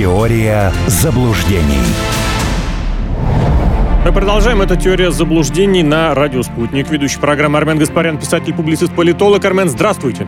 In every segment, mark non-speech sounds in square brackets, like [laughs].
Теория заблуждений. Мы продолжаем. эту теорию заблуждений на радио «Спутник». Ведущий программы Армен Гаспарян, писатель, публицист, политолог. Армен, здравствуйте.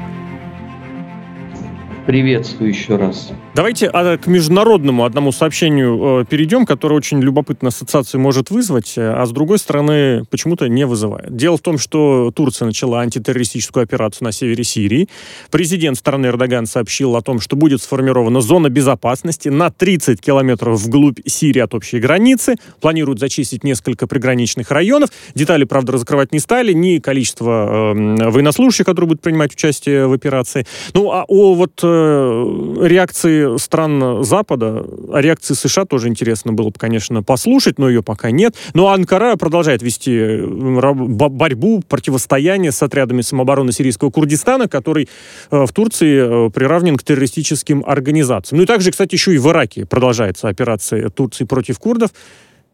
Приветствую еще раз. Давайте а, к международному одному сообщению э, перейдем, которое очень любопытно ассоциацию может вызвать, э, а с другой стороны почему-то не вызывает. Дело в том, что Турция начала антитеррористическую операцию на севере Сирии. Президент страны Эрдоган сообщил о том, что будет сформирована зона безопасности на 30 километров вглубь Сирии от общей границы. Планируют зачистить несколько приграничных районов. Детали, правда, разкрывать не стали. Ни количество э, военнослужащих, которые будут принимать участие в операции. Ну, а о вот э, реакции стран Запада, о реакции США тоже интересно было бы, конечно, послушать, но ее пока нет. Но Анкара продолжает вести борьбу, противостояние с отрядами самообороны сирийского Курдистана, который э, в Турции э, приравнен к террористическим организациям. Ну и также, кстати, еще и в Ираке продолжается операция Турции против курдов.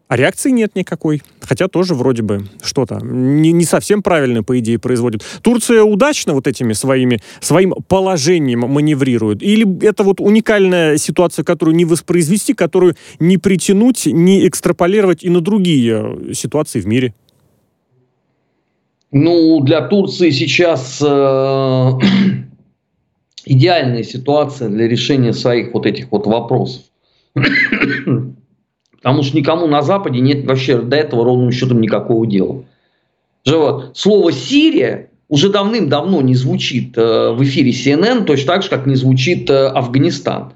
А реакции нет никакой. Хотя тоже вроде бы что-то не, не совсем правильно, по идее, производит. Турция удачно вот этими своими, своим положением маневрирует? Или это вот уникальная ситуация, которую не воспроизвести, которую не притянуть, не экстраполировать и на другие ситуации в мире? Ну, для Турции сейчас э, [clears throat] идеальная ситуация для решения своих вот этих вот вопросов. Потому что никому на Западе нет вообще до этого ровным счетом никакого дела. Вот. Слово «Сирия» уже давным-давно не звучит э, в эфире CNN, точно так же, как не звучит э, Афганистан.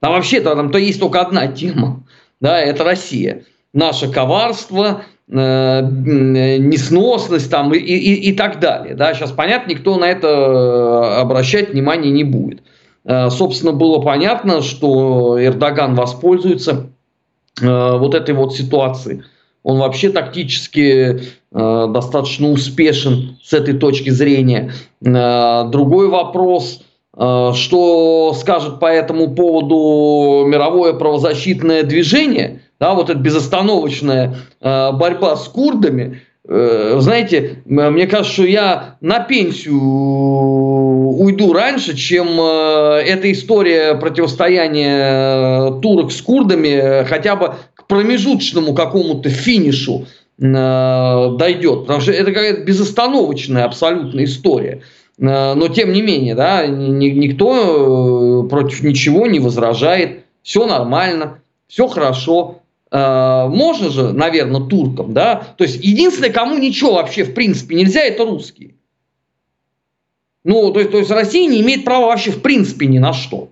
Там вообще-то там то есть только одна тема, [laughs] да, это Россия. Наше коварство, э, несносность там и, и, и так далее. Да. Сейчас понятно, никто на это обращать внимания не будет. Собственно, было понятно, что Эрдоган воспользуется Э, вот этой вот ситуации. Он вообще тактически э, достаточно успешен с этой точки зрения. Э, другой вопрос, э, что скажет по этому поводу мировое правозащитное движение, да, вот эта безостановочная э, борьба с курдами, э, знаете, мне кажется, что я на пенсию уйду раньше, чем э, эта история противостояния э, турок с курдами э, хотя бы к промежуточному какому-то финишу дойдет. Потому что это какая-то безостановочная абсолютная история. Но тем не менее, да, никто против ничего не возражает. Все нормально, все хорошо. Можно же, наверное, туркам, да. То есть единственное, кому ничего вообще в принципе нельзя, это русские. Ну, то есть, то есть Россия не имеет права вообще в принципе ни на что.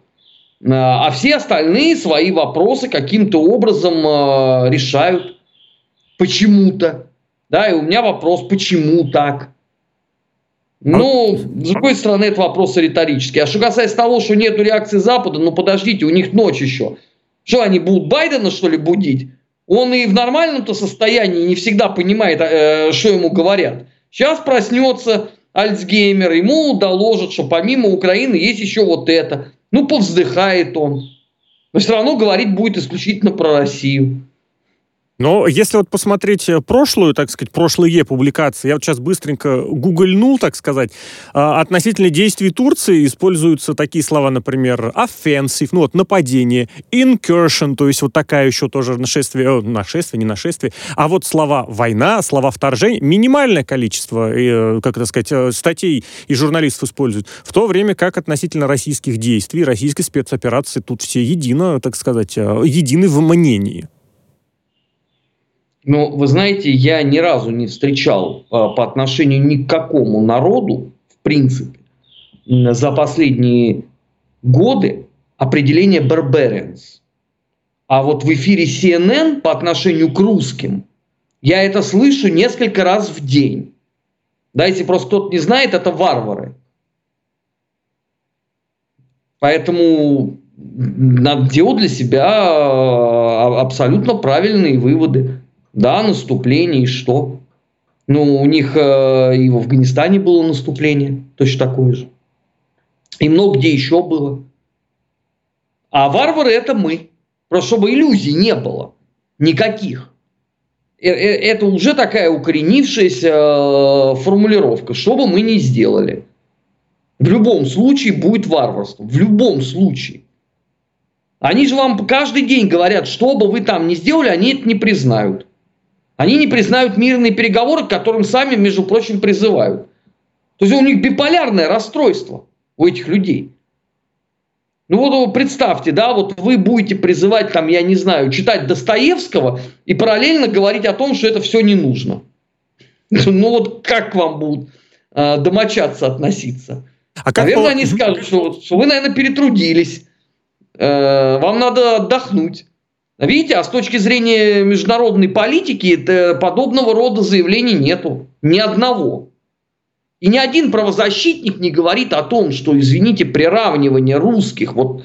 А, а все остальные свои вопросы каким-то образом э, решают почему-то. Да, и у меня вопрос, почему так? Ну, с другой стороны, это вопрос риторический. А что касается того, что нет реакции Запада, ну подождите, у них ночь еще. Что, они будут Байдена, что ли, будить? Он и в нормальном-то состоянии не всегда понимает, э, что ему говорят. Сейчас проснется, Альцгеймер, ему доложат, что помимо Украины есть еще вот это. Ну, повздыхает он. Но все равно говорить будет исключительно про Россию. Но если вот посмотреть э, прошлую, так сказать, прошлые публикации, я вот сейчас быстренько гугльнул, так сказать, а, относительно действий Турции используются такие слова, например, offensive, ну вот нападение, incursion, то есть вот такая еще тоже нашествие, нашествие, не нашествие, а вот слова война, слова вторжение, минимальное количество, э, как это сказать, э, статей и журналистов используют, в то время как относительно российских действий, российской спецоперации тут все едино, так сказать, едины в мнении. Но вы знаете, я ни разу не встречал а, по отношению ни к какому народу, в принципе, за последние годы определение barbarians. А вот в эфире CNN по отношению к русским я это слышу несколько раз в день. Да, если просто кто-то не знает, это варвары. Поэтому надо делать для себя а, абсолютно правильные выводы. Да, наступление и что? Ну, у них э, и в Афганистане было наступление, точно такое же. И много где еще было. А варвары это мы. Просто чтобы иллюзий не было. Никаких. Э, э, это уже такая укоренившаяся э, формулировка. Что бы мы ни сделали. В любом случае будет варварство. В любом случае. Они же вам каждый день говорят, что бы вы там ни сделали, они это не признают. Они не признают мирные переговоры, к которым сами, между прочим, призывают. То есть у них биполярное расстройство у этих людей. Ну вот представьте, да, вот вы будете призывать там, я не знаю, читать Достоевского и параллельно говорить о том, что это все не нужно. Ну вот как вам будут э, домочадцы относиться? А как Наверное, они скажут, что, что вы, наверное, перетрудились, э, вам надо отдохнуть. Видите, а с точки зрения международной политики это, подобного рода заявлений нету. Ни одного. И ни один правозащитник не говорит о том, что, извините, приравнивание русских, вот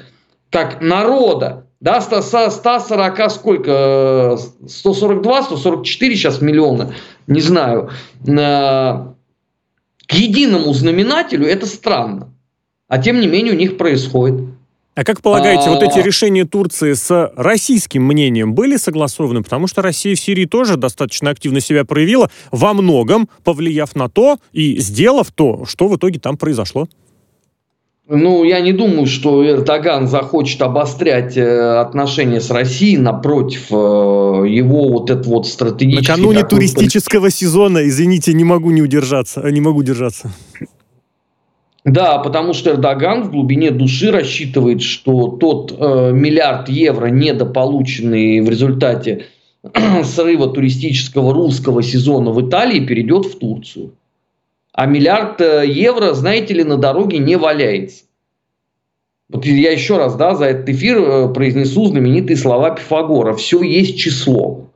как народа, да, 140 сколько, 142, 144 сейчас миллиона, не знаю, к единому знаменателю, это странно. А тем не менее у них происходит. А как полагаете, вот эти а. решения Турции с российским мнением были согласованы? Потому что Россия в Сирии тоже достаточно активно себя проявила, во многом повлияв на то и сделав то, что в итоге там произошло. Ну, я не думаю, что Эрдоган захочет обострять э, отношения с Россией, напротив, э, его вот это вот стратегический... Накануне туристического сезона, извините, не могу не удержаться, не могу держаться. Да, потому что Эрдоган в глубине души рассчитывает, что тот э, миллиард евро, недополученный в результате [clears throat] срыва туристического русского сезона в Италии, перейдет в Турцию. А миллиард э, евро, знаете ли, на дороге не валяется. Вот я еще раз да, за этот эфир э, произнесу знаменитые слова Пифагора. Все есть число.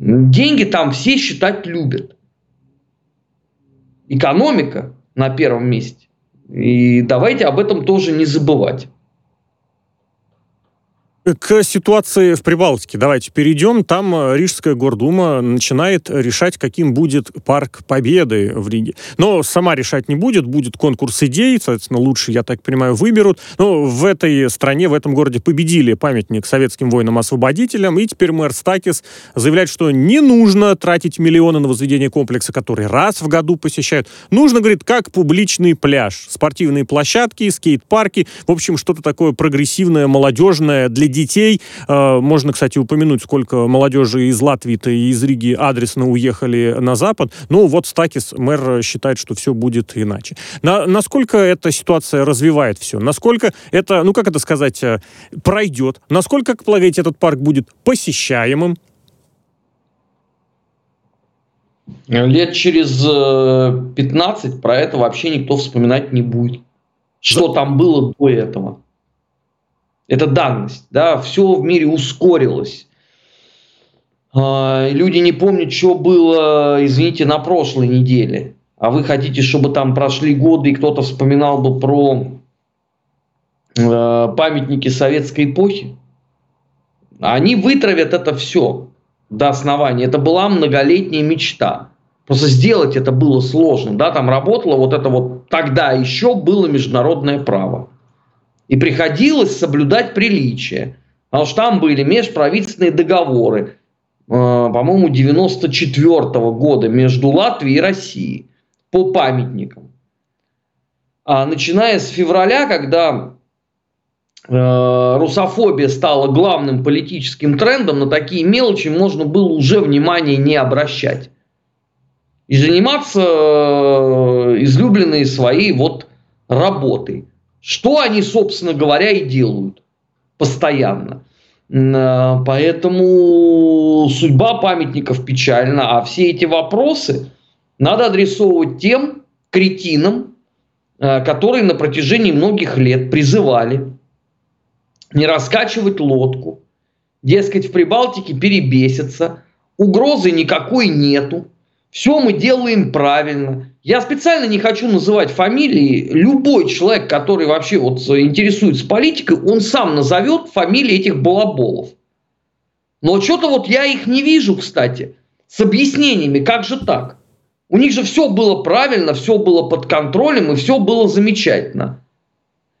Деньги там все считать любят. Экономика на первом месте. И давайте об этом тоже не забывать. К ситуации в Прибалтике давайте перейдем. Там э, Рижская гордума начинает решать, каким будет парк Победы в Риге. Но сама решать не будет, будет конкурс идей, соответственно, лучше, я так понимаю, выберут. Но в этой стране, в этом городе победили памятник советским воинам-освободителям, и теперь мэр Стакис заявляет, что не нужно тратить миллионы на возведение комплекса, который раз в году посещают. Нужно, говорит, как публичный пляж, спортивные площадки, скейт-парки, в общем, что-то такое прогрессивное, молодежное для детей. Э, можно, кстати, упомянуть, сколько молодежи из Латвии-то и из Риги адресно уехали на Запад. Ну, вот Стакис, мэр, считает, что все будет иначе. На, насколько эта ситуация развивает все? Насколько это, ну, как это сказать, э, пройдет? Насколько, как полагаете, этот парк будет посещаемым? Лет через 15 э, про это вообще никто вспоминать не будет. Что там было до этого? Это данность. Да? Все в мире ускорилось. А, люди не помнят, что было, извините, на прошлой неделе. А вы хотите, чтобы там прошли годы, и кто-то вспоминал бы про э, памятники советской эпохи? Они вытравят это все до основания. Это была многолетняя мечта. Просто сделать это было сложно. Да? Там работало вот это вот тогда еще было международное право. И приходилось соблюдать приличие. Потому что там были межправительственные договоры, э, по-моему, 94 -го года между Латвией и Россией по памятникам. А начиная с февраля, когда э, русофобия стала главным политическим трендом, на такие мелочи можно было уже внимание не обращать. И заниматься э, излюбленной своей вот работой. Что они, собственно говоря, и делают постоянно. А, поэтому судьба памятников печальна, а все эти вопросы надо адресовывать тем кретинам, а, которые на протяжении многих лет призывали не раскачивать лодку, дескать, в Прибалтике перебесится, угрозы никакой нету, все мы делаем правильно. Я специально не хочу называть фамилии. Любой человек, который вообще вот интересуется политикой, он сам назовет фамилии этих балаболов. Но что-то вот я их не вижу, кстати, с объяснениями, как же так. У них же все было правильно, все было под контролем и все было замечательно.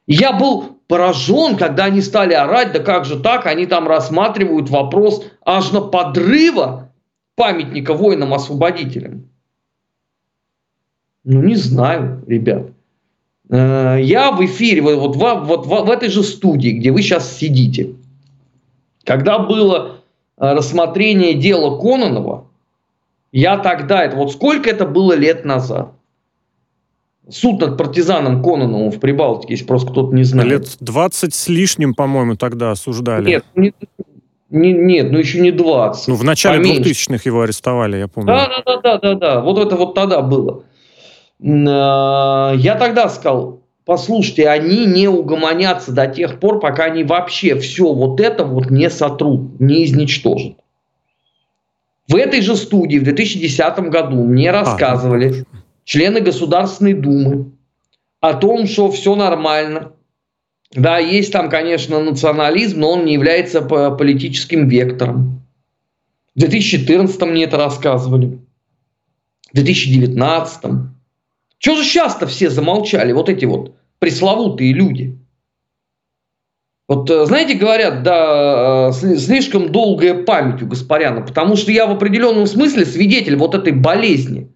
Я был поражен, когда они стали орать, да как же так, они там рассматривают вопрос аж на подрыва памятника воинам-освободителям? Ну, не знаю, ребят. Э, я в эфире, вот, вот, вот, вот в этой же студии, где вы сейчас сидите, когда было э, рассмотрение дела Кононова, я тогда, это вот сколько это было лет назад, суд над партизаном Кононовым в Прибалтике, если просто кто-то не знает. Лет 20 с лишним, по-моему, тогда осуждали. Нет, не, не, нет, ну еще не 20. Ну, в начале поменьше. 2000-х его арестовали, я помню. Да, да, да, да, да, да. Вот это вот тогда было. А, я тогда сказал, послушайте, они не угомонятся до тех пор, пока они вообще все вот это вот не сотрут, не изничтожат. В этой же студии в 2010 году мне а, рассказывали а, члены Государственной Думы о том, что все нормально. Да, есть там, конечно, национализм, но он не является политическим вектором. В 2014 мне это рассказывали. В 2019. Чего же сейчас-то все замолчали, вот эти вот пресловутые люди? Вот э, знаете, говорят, да, э, слишком долгая память у Гаспаряна, потому что я в определенном смысле свидетель вот этой болезни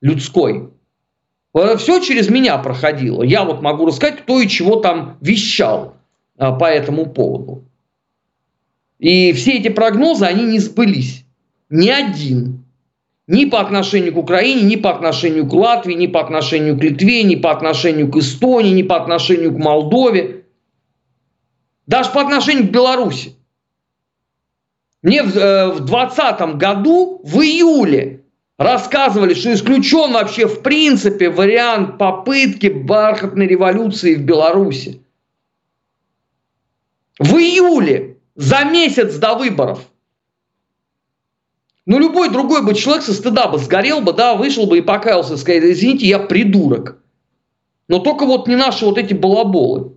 людской. Все через меня проходило. Я вот могу рассказать, кто и чего там вещал по этому поводу. И все эти прогнозы, они не сбылись. Ни один. Ни по отношению к Украине, ни по отношению к Латвии, ни по отношению к Литве, ни по отношению к Эстонии, ни по отношению к Молдове. Даже по отношению к Беларуси. Мне в 2020 э, году, в июле, рассказывали, что исключен вообще в принципе вариант попытки бархатной революции в Беларуси. В июле, за месяц до выборов. Ну, любой другой бы человек со стыда бы сгорел бы, да, вышел бы и покаялся, сказал, извините, я придурок. Но только вот не наши вот эти балаболы.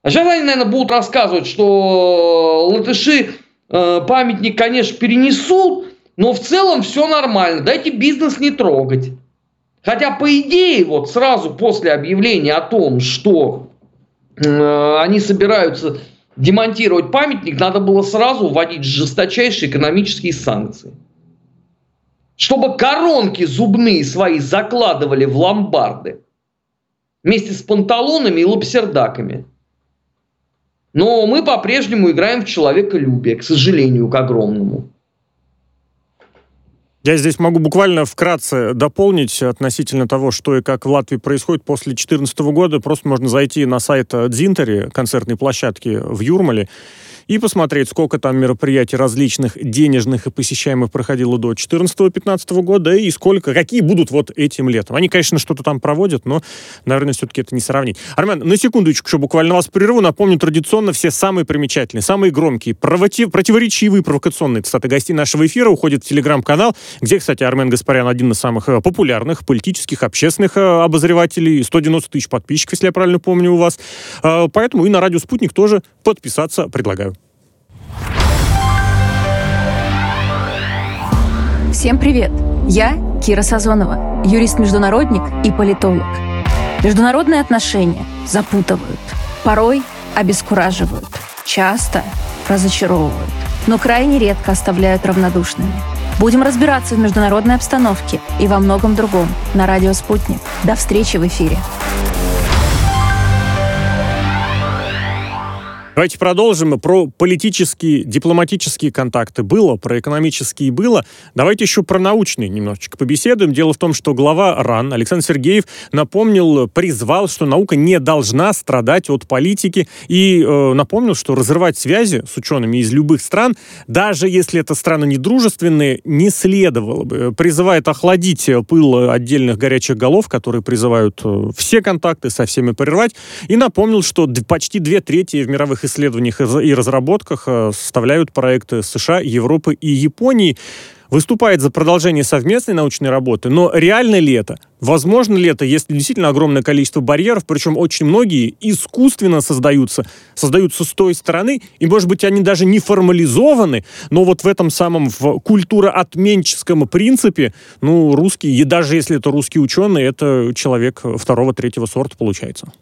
А сейчас они, наверное, будут рассказывать, что латыши э, памятник, конечно, перенесут, но в целом все нормально, дайте бизнес не трогать. Хотя, по идее, вот сразу после объявления о том, что э, они собираются демонтировать памятник, надо было сразу вводить жесточайшие экономические санкции. Чтобы коронки зубные свои закладывали в ломбарды вместе с панталонами и лапсердаками. Но мы по-прежнему играем в человеколюбие, к сожалению, к огромному. Я здесь могу буквально вкратце дополнить относительно того, что и как в Латвии происходит после 2014 года. Просто можно зайти на сайт Дзинтери, концертной площадки в Юрмале, и посмотреть, сколько там мероприятий различных денежных и посещаемых проходило до 2014-2015 года, и сколько, какие будут вот этим летом. Они, конечно, что-то там проводят, но, наверное, все-таки это не сравнить. Армен, на секундочку еще буквально вас прерву. Напомню, традиционно все самые примечательные, самые громкие, против, противоречивые, провокационные цитаты гостей нашего эфира уходят в телеграм-канал, где, кстати, Армен Гаспарян один из самых э, популярных политических, общественных э, обозревателей, 190 тысяч подписчиков, если я правильно помню, у вас. Э, поэтому и на радио «Спутник» тоже подписаться предлагаю. Всем привет! Я Кира Сазонова, юрист-международник и политолог. Международные отношения запутывают, порой обескураживают, часто разочаровывают, но крайне редко оставляют равнодушными. Будем разбираться в международной обстановке и во многом другом на радио «Спутник». До встречи в эфире. Давайте продолжим. Про политические, дипломатические контакты было, про экономические было. Давайте еще про научные немножечко побеседуем. Дело в том, что глава РАН Александр Сергеев напомнил, призвал, что наука не должна страдать от политики и э, напомнил, что разрывать связи с учеными из любых стран, даже если это страны недружественные, не следовало бы. Призывает охладить пыл отдельных горячих голов, которые призывают э, все контакты со всеми прервать, и напомнил, что почти две трети в мировых исследованиях и разработках э, составляют проекты США, Европы и Японии выступает за продолжение совместной научной работы, но реально ли это? Возможно ли это, если действительно огромное количество барьеров, причем очень многие искусственно создаются, создаются с той стороны, и, может быть, они даже не формализованы, но вот в этом самом в культуроотменческом принципе, ну, русский, и даже если это русский ученый, это человек второго-третьего сорта получается.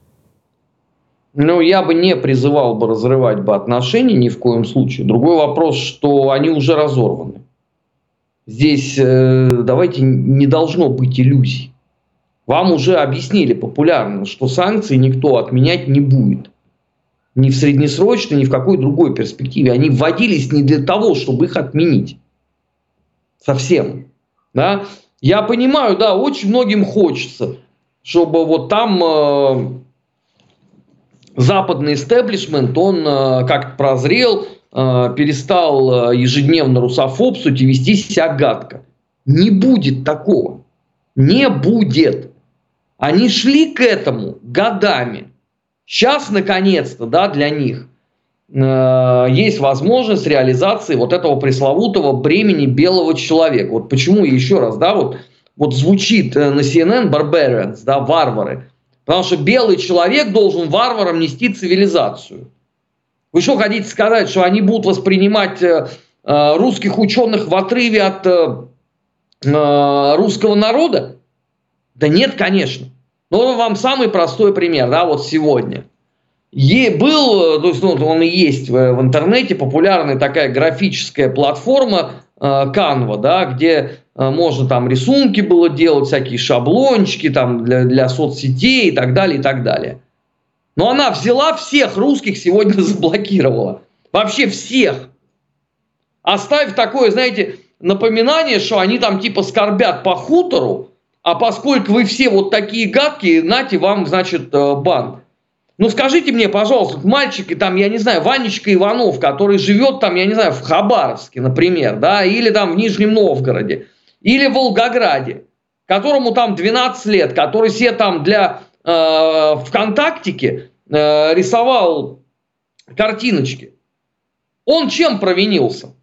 Ну, я бы не призывал бы разрывать бы отношения ни в коем случае. Другой вопрос, что они уже разорваны. Здесь э, давайте не должно быть иллюзий. Вам уже объяснили популярно, что санкции никто отменять не будет. Ни в среднесрочной, ни в какой другой перспективе. Они вводились не для того, чтобы их отменить. Совсем. Да? Я понимаю, да, очень многим хочется, чтобы вот там э, западный истеблишмент, он э, как-то прозрел, э, перестал э, ежедневно русофобствовать и вести себя гадко. Не будет такого. Не будет. Они шли к этому годами. Сейчас, наконец-то, да, для них э, есть возможность реализации вот этого пресловутого бремени белого человека. Вот почему еще раз, да, вот, вот звучит на CNN barbarians, да, варвары. Потому что белый человек должен варварам нести цивилизацию. Вы что хотите сказать, что они будут воспринимать э, э русских ученых в отрыве от э, э, русского народа? Да нет, конечно. Но вам самый простой пример, да, вот сегодня. Е, был, то есть ну, он и есть в, в интернете, популярная такая графическая платформа э, Canva, да, где э, можно там рисунки было делать, всякие шаблончики там для, для соцсетей и так далее, и так далее. Но она взяла всех русских сегодня [laughs] заблокировала. Вообще всех. Оставив такое, знаете, напоминание, что они там типа скорбят по хутору, а поскольку вы все вот такие гадкие, нате вам, значит, э, бан. Ну скажите мне, пожалуйста, мальчик, там, я не знаю, Ванечка Иванов, который живет там, я не знаю, в Хабаровске, например, да, или там в Нижнем Новгороде, или в Волгограде, которому там 12 лет, который себе там для э, ВКонтактике э, рисовал картиночки. Он чем провинился?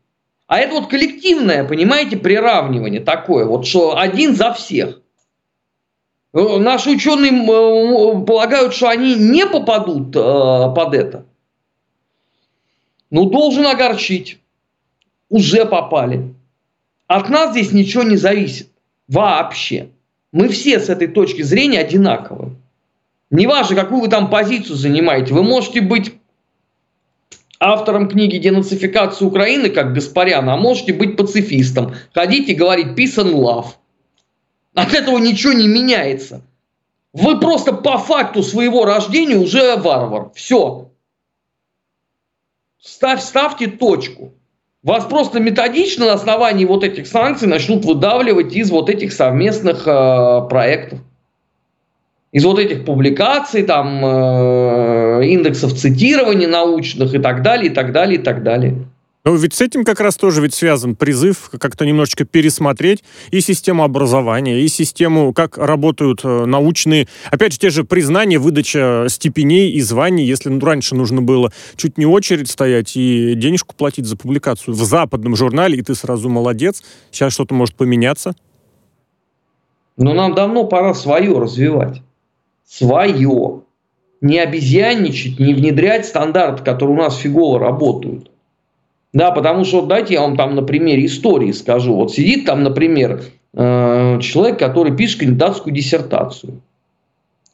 А это вот коллективное, понимаете, приравнивание такое, вот что один за всех. Наши ученые полагают, что они не попадут э, под это. Ну, должен огорчить. Уже попали. От нас здесь ничего не зависит. Вообще. Мы все с этой точки зрения одинаковы. Неважно, какую вы там позицию занимаете. Вы можете быть автором книги «Денацификация Украины», как Гаспарян, а можете быть пацифистом. Ходить и говорить «peace and love». От этого ничего не меняется. Вы просто по факту своего рождения уже варвар. Все. Ставь, ставьте точку. Вас просто методично на основании вот этих санкций начнут выдавливать из вот этих совместных э, проектов. Из вот этих публикаций, там, э, индексов цитирования научных и так далее, и так далее, и так далее. Но ведь с этим как раз тоже ведь связан призыв как-то немножечко пересмотреть и систему образования, и систему, как работают э, научные, опять же, те же признания, выдача степеней и званий, если ну, раньше нужно было чуть не очередь стоять и денежку платить за публикацию в западном журнале, и ты сразу молодец, сейчас что-то может поменяться. Но нам давно пора свое развивать. Свое. Не обезьянничать, не внедрять стандарты, которые у нас фигово работают. Да, потому что, дайте я вам там на примере истории скажу. Вот сидит там, например, э, человек, который пишет кандидатскую диссертацию.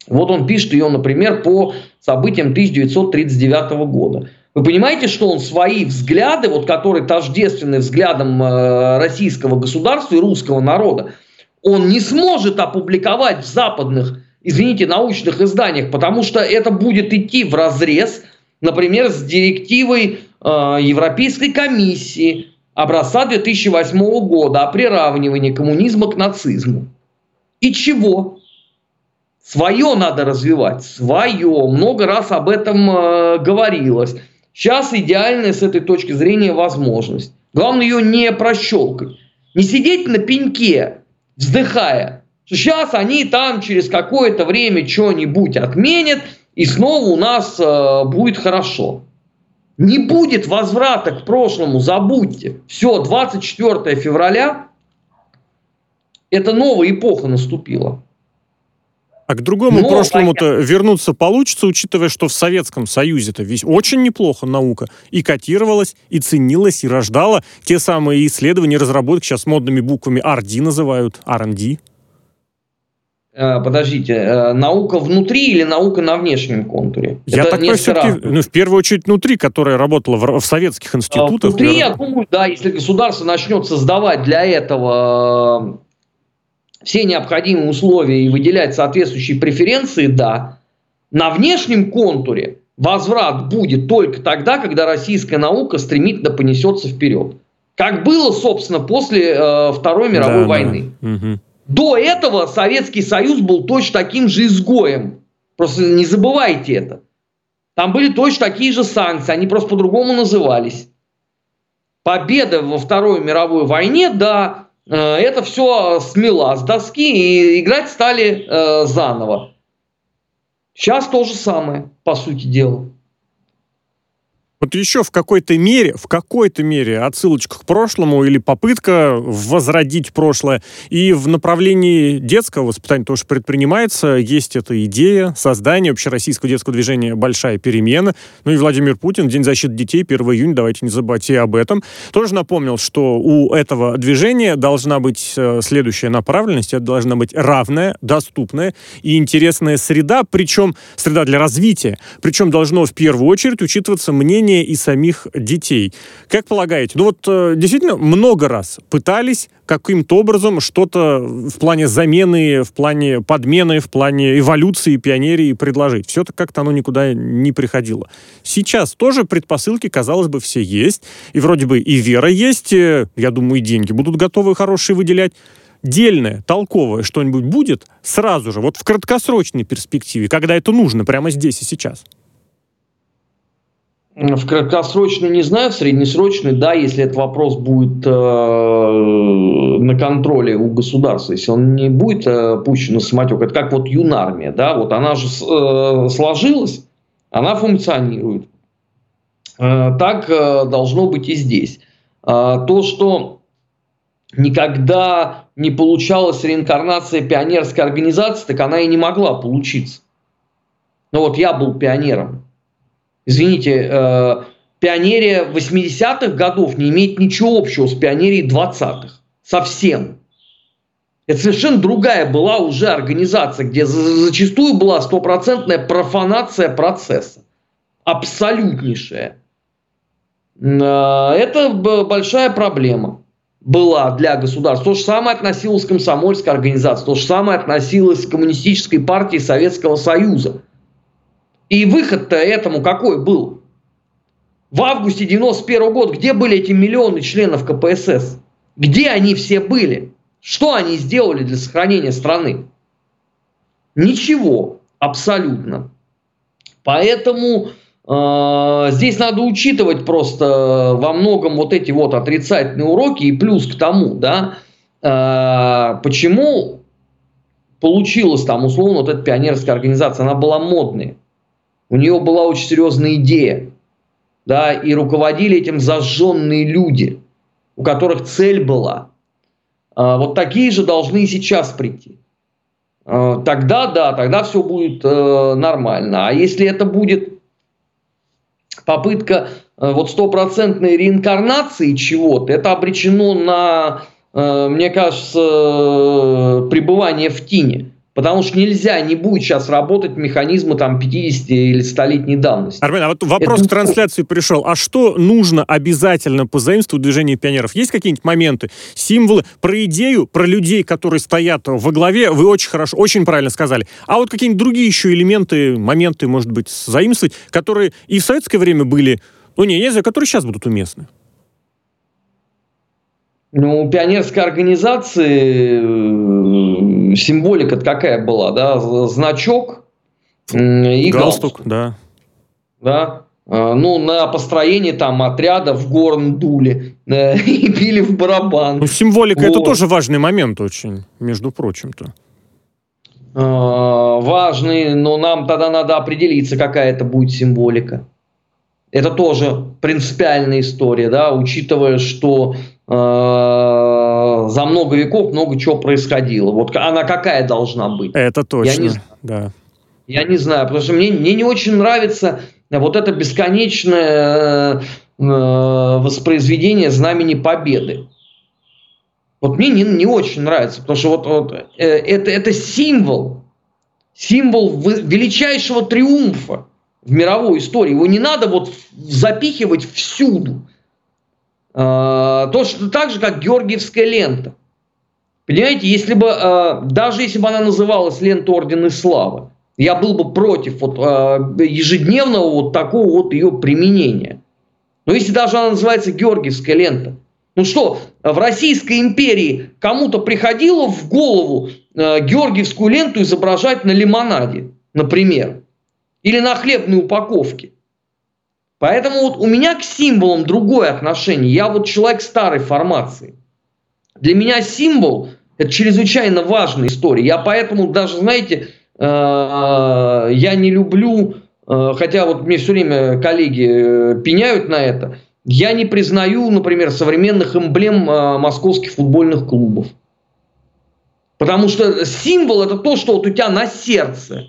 Вот он пишет ее, например, по событиям 1939 года. Вы понимаете, что он свои взгляды, вот, которые тождественны взглядам э, российского государства и русского народа, он не сможет опубликовать в западных, извините, научных изданиях, потому что это будет идти в разрез, например, с директивой Э, Европейской комиссии образца 2008 года о приравнивании коммунизма к нацизму. И чего? Свое надо развивать, свое. Много раз об этом э, говорилось. Сейчас идеальная с этой точки зрения возможность. Главное ее не прощелкать. Не сидеть на пеньке, вздыхая, что сейчас они там через какое-то время что-нибудь отменят, и снова у нас э, будет хорошо. Не будет возврата к прошлому, забудьте. Все, 24 февраля, это новая эпоха наступила. А к другому Но, прошлому-то вернуться получится, учитывая, что в Советском Союзе-то весь очень неплохо наука и котировалась, и ценилась, и рождала те самые исследования, разработки, сейчас модными буквами R&D называют, R&D. Э, подождите, э, наука внутри или наука на внешнем контуре? Я Это так понимаю, ну, в первую очередь внутри, которая работала в, в советских а, институтах. Внутри, я думаю, да, если государство начнет создавать для этого э, все необходимые условия и выделять соответствующие преференции, да. На внешнем контуре возврат будет только тогда, когда российская наука стремительно понесется вперед. Как было, собственно, после э, Второй мировой да, войны. Да. Угу. До этого Советский Союз был точно таким же изгоем. Просто не забывайте это. Там были точно такие же санкции, они просто по-другому назывались. Победа во Второй мировой войне, да, э, это все смела с доски и играть стали э, заново. Сейчас то же самое, по сути дела. Вот еще в какой-то мере, в какой-то мере отсылочка к прошлому или попытка возродить прошлое. И в направлении детского воспитания тоже предпринимается. Есть эта идея создания общероссийского детского движения «Большая перемена». Ну и Владимир Путин, День защиты детей, 1 июня, давайте не забывайте об этом. Тоже напомнил, что у этого движения должна быть э, следующая направленность. Это должна быть равная, доступная и интересная среда, причем среда для развития. Причем должно в первую очередь учитываться мнение поведение и самих детей. Как полагаете, ну вот э, действительно много раз пытались каким-то образом что-то в плане замены, в плане подмены, в плане эволюции пионерии предложить. Все это как-то оно никуда не приходило. Сейчас тоже предпосылки, казалось бы, все есть. И вроде бы и вера есть, э, я думаю, и деньги будут готовы хорошие выделять дельное, толковое что-нибудь будет сразу же, вот в краткосрочной перспективе, когда это нужно, прямо здесь и сейчас? В краткосрочную не знаю, в среднесрочную, да, если этот вопрос будет э, на контроле у государства, если он не будет э, пущен на самотек, это как вот юнармия, да, вот она же э, сложилась, она функционирует. Э, так э, должно быть и здесь. Э, то, что никогда не получалась реинкарнация пионерской организации, так она и не могла получиться. Ну вот я был пионером извините, э, пионерия 80-х годов не имеет ничего общего с пионерией 20-х. Совсем. Это совершенно другая была уже организация, где зачастую была стопроцентная профанация процесса. Абсолютнейшая. Э, это большая проблема была для государства. То же самое относилось к комсомольской организации, то же самое относилось к коммунистической партии Советского Союза. И выход-то этому какой был? В августе 91 года где были эти миллионы членов КПСС? Где они все были? Что они сделали для сохранения страны? Ничего, абсолютно. Поэтому э, здесь надо учитывать просто во многом вот эти вот отрицательные уроки и плюс к тому, да, э, почему получилась там условно вот эта пионерская организация, она была модной. У нее была очень серьезная идея. Да, и руководили этим зажженные люди, у которых цель была. А, вот такие же должны и сейчас прийти. А, тогда, да, тогда все будет э, нормально. А если это будет попытка э, вот стопроцентной реинкарнации чего-то, это обречено на, э, мне кажется, пребывание в тине. Потому что нельзя, не будет сейчас работать механизмы там 50 или 100-летней давности. Армен, а вот вопрос Это... к трансляции пришел. А что нужно обязательно по заимству движения пионеров? Есть какие-нибудь моменты, символы? Про идею, про людей, которые стоят во главе, вы очень хорошо, очень правильно сказали. А вот какие-нибудь другие еще элементы, моменты, может быть, заимствовать, которые и в советское время были, ну не, не знаю, которые сейчас будут уместны? Ну, у пионерской организации э, символика какая была, да? Значок и галстук. галстук. да. Да. А, ну, на построение там отряда в горн дули э, [laughs] и били в барабан. Ну, символика вот. это тоже важный момент очень, между прочим-то. А, важный, но нам тогда надо определиться, какая это будет символика. Это тоже принципиальная история, да, учитывая, что за много веков много чего происходило. Вот она какая должна быть? Это точно, я не знаю. да. Я не знаю, потому что мне, мне не очень нравится вот это бесконечное э, воспроизведение знамени победы. Вот мне не, не очень нравится, потому что вот, вот э, это, это символ, символ величайшего триумфа в мировой истории. Его не надо вот запихивать всюду. А, точно так же, как Георгиевская лента. Понимаете, если бы, э, даже если бы она называлась лента Ордена Славы, я был бы против вот, э, ежедневного вот такого вот ее применения. Но если даже она называется Георгиевская лента, ну что, в Российской империи кому-то приходило в голову Георгиевскую ленту изображать на лимонаде, например, или на хлебной упаковке? Поэтому вот у меня к символам другое отношение. Я вот человек старой формации. Для меня символ – это чрезвычайно важная история. Я поэтому даже, знаете, э, я не люблю, э, хотя вот мне все время коллеги э, пеняют на это, я не признаю, например, современных эмблем московских футбольных клубов. Потому что символ – это то, что вот у тебя на сердце.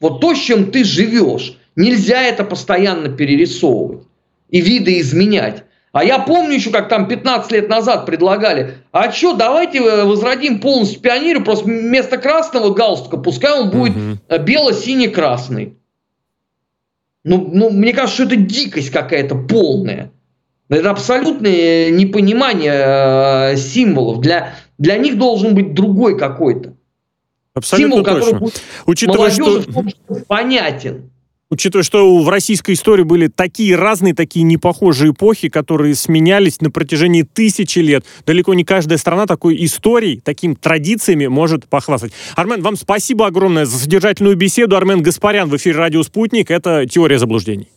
Вот то, с чем ты живешь. Нельзя это постоянно перерисовывать и виды изменять. А я помню еще, как там 15 лет назад предлагали, а что, давайте э, возродим полностью пионерию, просто вместо красного галстука, пускай он будет угу. бело-синий-красный. Ну, ну, мне кажется, что это дикость какая-то полная. Это абсолютное непонимание э, символов. Для, для них должен быть другой какой-то. Абсолютно Символ, точно. который будет Учитывая, что... понятен. Учитывая, что в российской истории были такие разные, такие непохожие эпохи, которые сменялись на протяжении тысячи лет. Далеко не каждая страна такой историей, такими традициями может похвастать. Армен, вам спасибо огромное за содержательную беседу. Армен Гаспарян в эфире «Радио Спутник». Это «Теория заблуждений».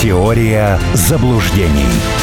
Теория заблуждений.